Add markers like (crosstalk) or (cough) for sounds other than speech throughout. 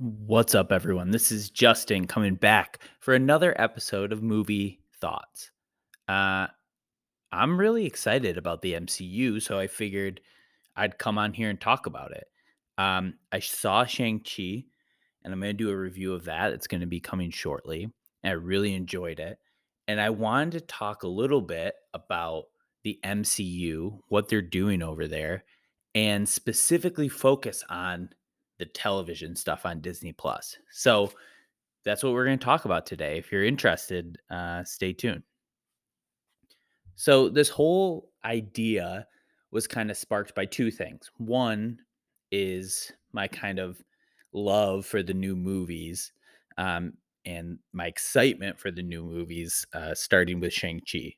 What's up, everyone? This is Justin coming back for another episode of Movie Thoughts. Uh, I'm really excited about the MCU, so I figured I'd come on here and talk about it. Um, I saw Shang-Chi, and I'm going to do a review of that. It's going to be coming shortly, and I really enjoyed it. And I wanted to talk a little bit about the MCU, what they're doing over there, and specifically focus on the television stuff on Disney Plus. So that's what we're going to talk about today. If you're interested, uh, stay tuned. So this whole idea was kind of sparked by two things. One is my kind of love for the new movies um, and my excitement for the new movies, uh, starting with Shang-Chi.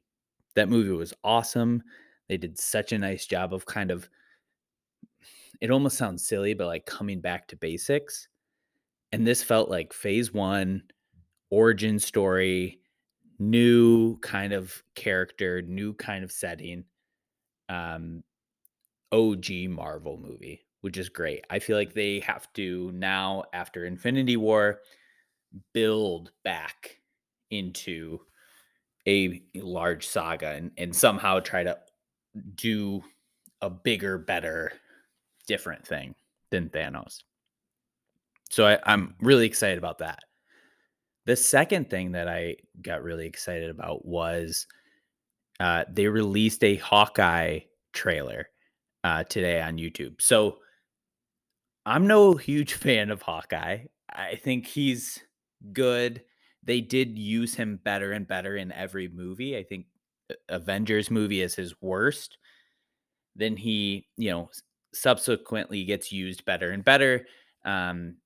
That movie was awesome. They did such a nice job of kind of it almost sounds silly, but like coming back to basics. And this felt like phase one, origin story, new kind of character, new kind of setting. Um, OG Marvel movie, which is great. I feel like they have to now, after Infinity War, build back into a large saga and, and somehow try to do a bigger, better different thing than Thanos. So I, I'm really excited about that. The second thing that I got really excited about was uh, they released a Hawkeye trailer uh, today on YouTube. So I'm no huge (laughs) fan of Hawkeye. I think he's good. They did use him better and better in every movie. I think Avengers movie is his worst. Then he, you know, subsequently gets used better and better. Um,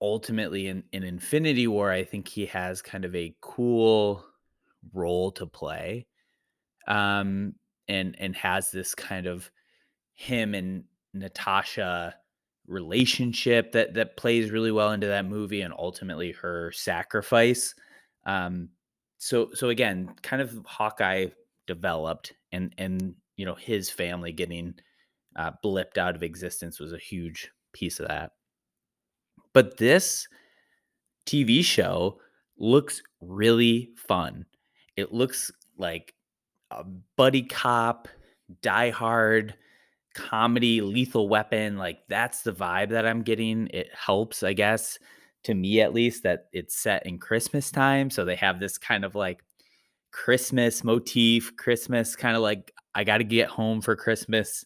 ultimately, in, in Infinity War, I think he has kind of a cool role to play, um, and and has this kind of him and Natasha relationship that that plays really well into that movie, and ultimately her sacrifice. Um, so so again, kind of Hawkeye developed, and and you know his family getting uh, blipped out of existence was a huge piece of that. But this TV show looks really fun. It looks like a buddy cop, die hard comedy, lethal weapon. Like that's the vibe that I'm getting. It helps, I guess, to me at least, that it's set in Christmas time. So they have this kind of like Christmas motif, Christmas kind of like I got to get home for Christmas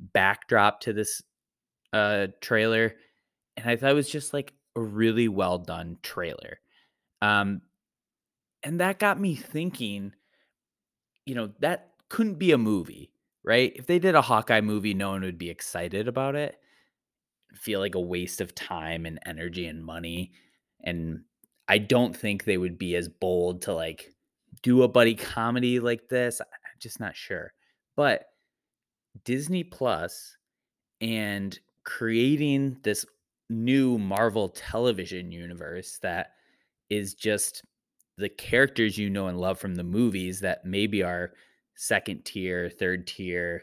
backdrop to this uh trailer and I thought it was just like a really well done trailer. Um and that got me thinking you know that couldn't be a movie, right? If they did a Hawkeye movie no one would be excited about it. feel like a waste of time and energy and money and I don't think they would be as bold to like do a buddy comedy like this. I'm just not sure. But Disney Plus and creating this new Marvel television universe that is just the characters you know and love from the movies that maybe are second tier, third tier,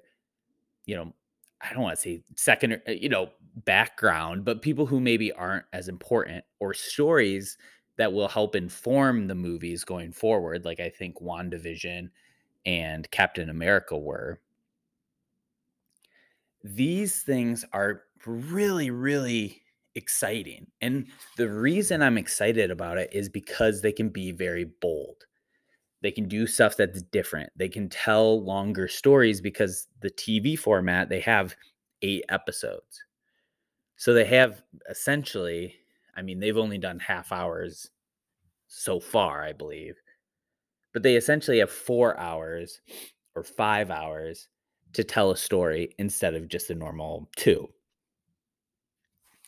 you know, I don't want to say second, uh, you know, background, but people who maybe aren't as important or stories that will help inform the movies going forward, like I think WandaVision and Captain America were these things are really, really exciting. And the reason mm-hmm. I'm excited about it is because they can be very bold. They can do stuff that's different. They can tell longer stories because the TV format, they have eight episodes. So they have essentially, I mean, they've only done half hours so far, I believe, but they essentially have four hours or five hours to tell a story instead of just a normal two.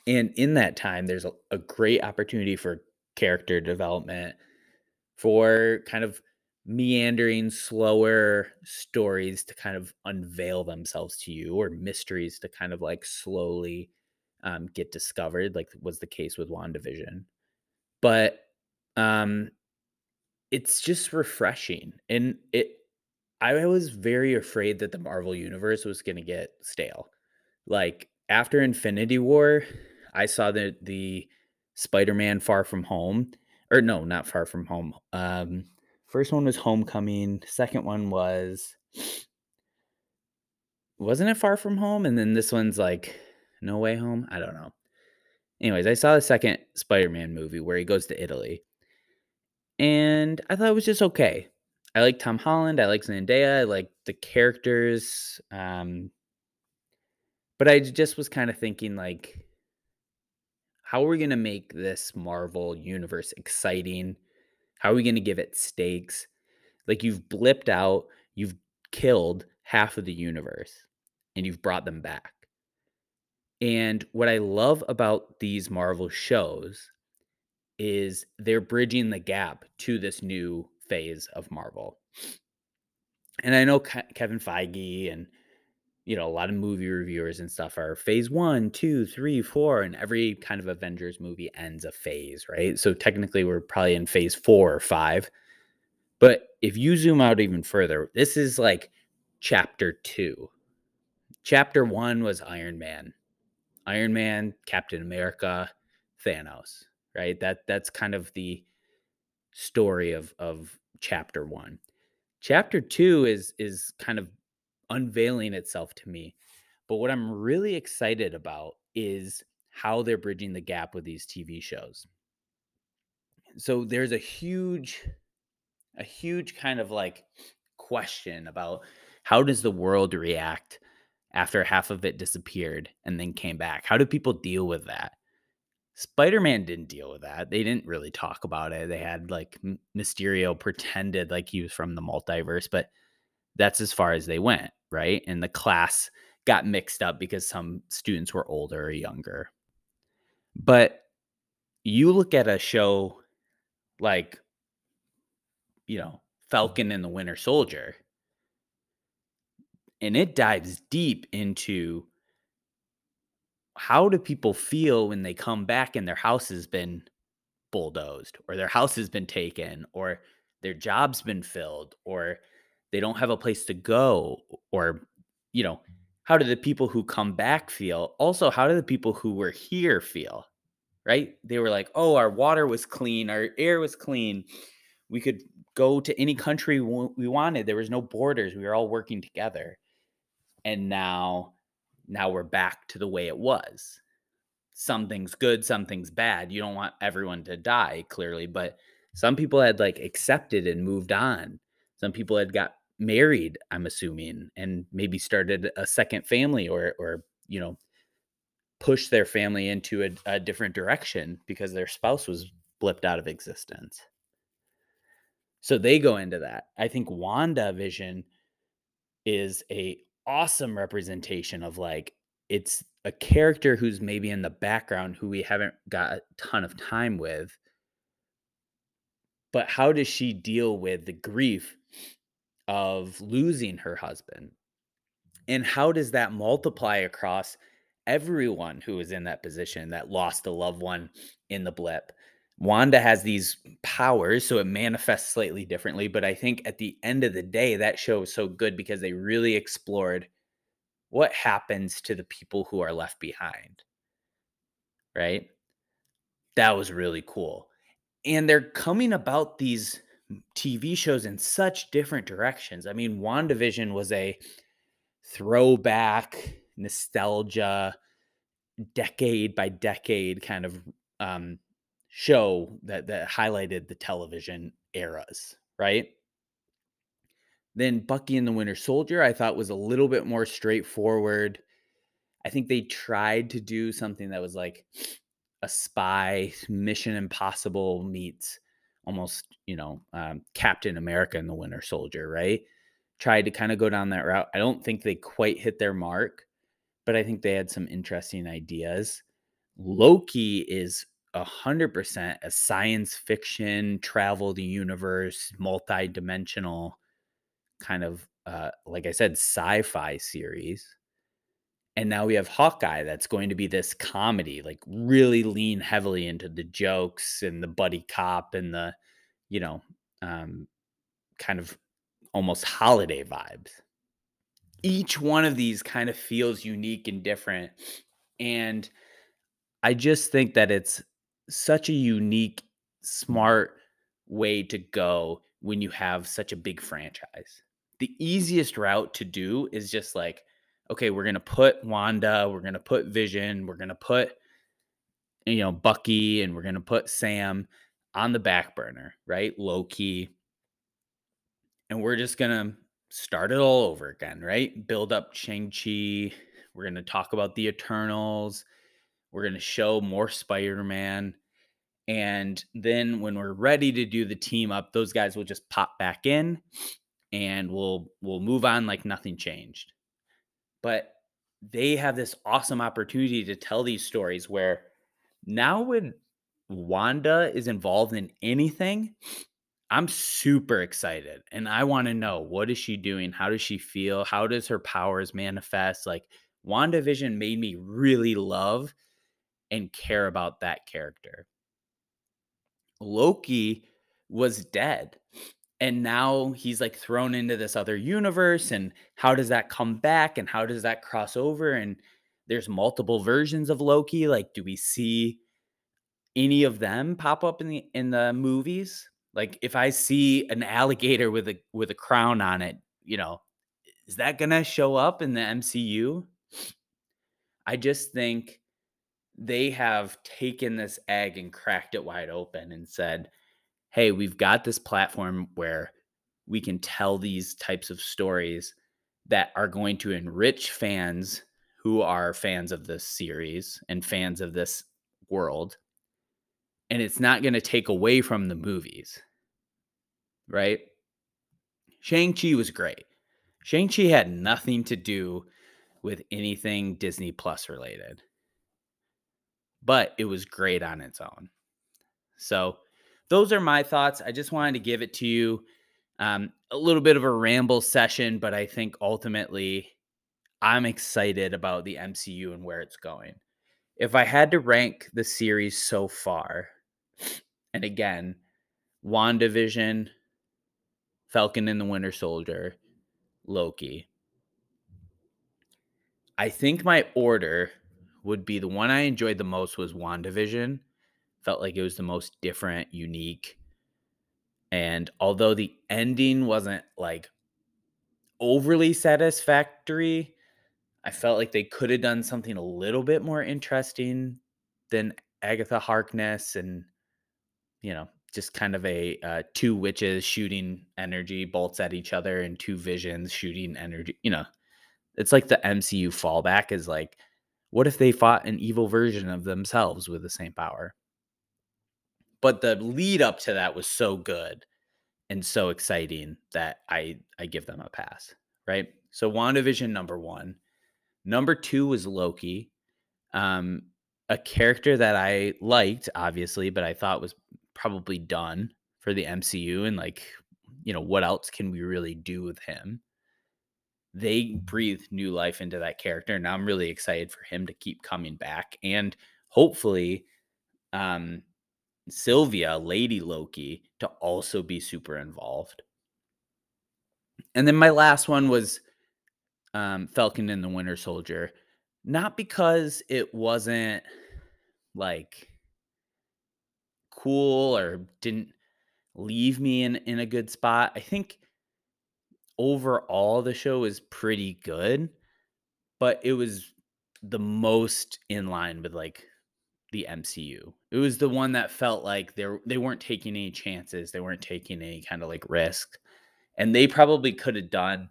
And in that time, there's a, a great opportunity for character development, for kind of meandering, slower stories to kind of unveil themselves to you, or mysteries to kind of like slowly um, get discovered, like was the case with WandaVision. But um, it's just refreshing. And it I was very afraid that the Marvel universe was going to get stale. Like after Infinity War, I saw the the Spider-Man Far From Home or no, not Far From Home. Um, first one was Homecoming. Second one was wasn't it Far From Home? And then this one's like No Way Home. I don't know. Anyways, I saw the second Spider-Man movie where he goes to Italy, and I thought it was just okay. I like Tom Holland. I like Zendaya. I like the characters. Um, but I just was kind of thinking like, how are we going to make this Marvel universe exciting? How are we going to give it stakes? Like you've blipped out, you've killed half of the universe, and you've brought them back. And what I love about these Marvel shows is they're bridging the gap to this new phase of Marvel. And I know Ke- Kevin Feige and you know a lot of movie reviewers and stuff are phase one, two, three, four, and every kind of Avengers movie ends a phase, right? So technically, we're probably in phase four or five. But if you zoom out even further, this is like chapter two. Chapter one was Iron Man. Iron Man, Captain America, Thanos, right? That that's kind of the story of of chapter 1. Chapter 2 is is kind of unveiling itself to me. But what I'm really excited about is how they're bridging the gap with these TV shows. So there's a huge a huge kind of like question about how does the world react after half of it disappeared and then came back? How do people deal with that? Spider Man didn't deal with that. They didn't really talk about it. They had like Mysterio pretended like he was from the multiverse, but that's as far as they went, right? And the class got mixed up because some students were older or younger. But you look at a show like, you know, Falcon and the Winter Soldier, and it dives deep into how do people feel when they come back and their house has been bulldozed or their house has been taken or their job's been filled or they don't have a place to go or you know how do the people who come back feel? Also how do the people who were here feel right? They were like oh our water was clean our air was clean. We could go to any country we wanted. There was no borders. We were all working together. And now now we're back to the way it was. Something's good something's bad you don't want everyone to die clearly but some people had like accepted and moved on. Some people had got married i'm assuming and maybe started a second family or or you know pushed their family into a, a different direction because their spouse was blipped out of existence. So they go into that. I think Wanda Vision is a awesome representation of like it's a character who's maybe in the background who we haven't got a ton of time with. But how does she deal with the grief of losing her husband? And how does that multiply across everyone who is in that position that lost a loved one in the blip wanda has these powers so it manifests slightly differently but i think at the end of the day that show is so good because they really explored what happens to the people who are left behind? Right? That was really cool. And they're coming about these TV shows in such different directions. I mean, WandaVision was a throwback, nostalgia, decade by decade kind of um, show that that highlighted the television eras, right? Then Bucky and the Winter Soldier, I thought was a little bit more straightforward. I think they tried to do something that was like a spy Mission Impossible meets almost, you know, um, Captain America and the Winter Soldier, right? Tried to kind of go down that route. I don't think they quite hit their mark, but I think they had some interesting ideas. Loki is a hundred percent a science fiction, travel the universe, multi-dimensional kind of uh, like I said, sci-fi series. And now we have Hawkeye that's going to be this comedy, like really lean heavily into the jokes and the buddy cop and the, you know, um, kind of almost holiday vibes. Each one of these kind of feels unique and different. And I just think that it's such a unique, smart way to go when you have such a big franchise. The easiest route to do is just like, okay, we're going to put Wanda, we're going to put Vision, we're going to put, you know, Bucky, and we're going to put Sam on the back burner, right? Loki. And we're just going to start it all over again, right? Build up Shang-Chi. We're going to talk about the Eternals. We're going to show more Spider Man. And then when we're ready to do the team up, those guys will just pop back in and we'll we'll move on like nothing changed. But they have this awesome opportunity to tell these stories where now when Wanda is involved in anything, I'm super excited and I want to know what is she doing? How does she feel? How does her powers manifest? Like WandaVision made me really love and care about that character. Loki was dead. And now he's like thrown into this other universe. And how does that come back? And how does that cross over? And there's multiple versions of Loki. Like, do we see any of them pop up in the in the movies? Like, if I see an alligator with a with a crown on it, you know, is that gonna show up in the MCU? I just think they have taken this egg and cracked it wide open and said, hey, we've got this platform where we can tell these types of stories that are going to enrich fans who are fans of this series and fans of this world. And it's not going to take away from the movies, right? Shang-Chi was great. Shang-Chi had nothing to do with anything Disney Plus related but it was great on its own. So, those are my thoughts. I just wanted to give it to you. Um, a little bit of a ramble session, but I think ultimately I'm excited about the MCU and where it's going. If I had to rank the series so far, and again, WandaVision, Falcon and the Winter Soldier, Loki. I think my order would be the one I enjoyed the most was WandaVision. Felt like it was the most different, unique. And although the ending wasn't like overly satisfactory, I felt like they could have done something a little bit more interesting than Agatha Harkness and, you know, just kind of a uh, two witches shooting energy bolts at each other and two visions shooting energy. You know, it's like the MCU fallback is like what if they fought an evil version of themselves with the same power? But the lead up to that was so good and so exciting that I I give them a pass, right? So WandaVision number 1. Number 2 was Loki. Um a character that I liked obviously, but I thought was probably done for the MCU and like you know, what else can we really do with him? They breathed new life into that character and i'm really excited for him to keep coming back and hopefully um sylvia lady loki to also be super involved. And then my last one was um falcon and the winter soldier not because it wasn't like cool or didn't leave me in in a good spot. I think overall the show is pretty good, but it was the most in line with like the MCU. It was the one that felt like they they weren't taking any chances, they weren't taking any kind of like risk. And they probably could have done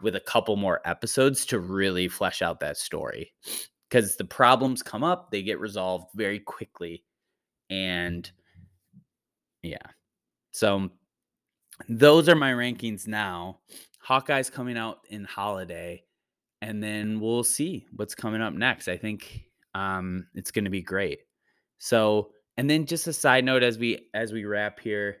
with a couple more episodes to really flesh out that story. Cuz the problems come up, they get resolved very quickly. And yeah. So those are my rankings now. Hawkeye's coming out in holiday, and then we'll see what's coming up next. I think um, it's going to be great. So, and then just a side note as we as we wrap here,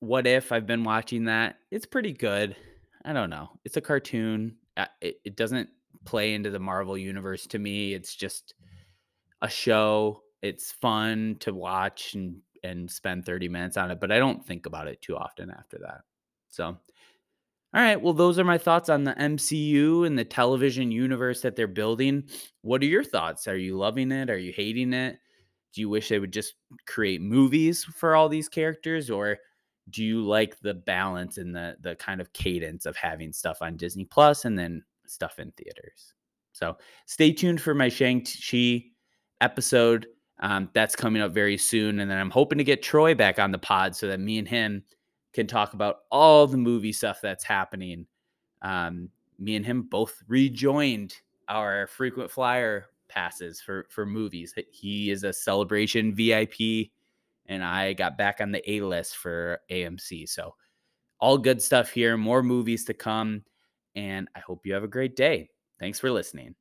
what if I've been watching that? It's pretty good. I don't know. It's a cartoon. Uh, it, it doesn't play into the Marvel universe to me. It's just a show. It's fun to watch and and spend 30 minutes on it, but I don't think about it too often after that. So, All right. Well, those are my thoughts on the MCU and the television universe that they're building. What are your thoughts? Are you loving it? Are you hating it? Do you wish they would just create movies for all these characters or do you like the balance and the the kind of cadence of having stuff on Disney Plus and then stuff in theaters? So, stay tuned for my Shang-Chi episode. Um, that's coming up very soon and then I'm hoping to get Troy back on the pod so that me and him can talk about all the movie stuff that's happening. Um, me and him both rejoined our frequent flyer passes for for movies. He is a celebration VIP, and I got back on the A list for AMC. So all good stuff here. More movies to come, and I hope you have a great day. Thanks for listening.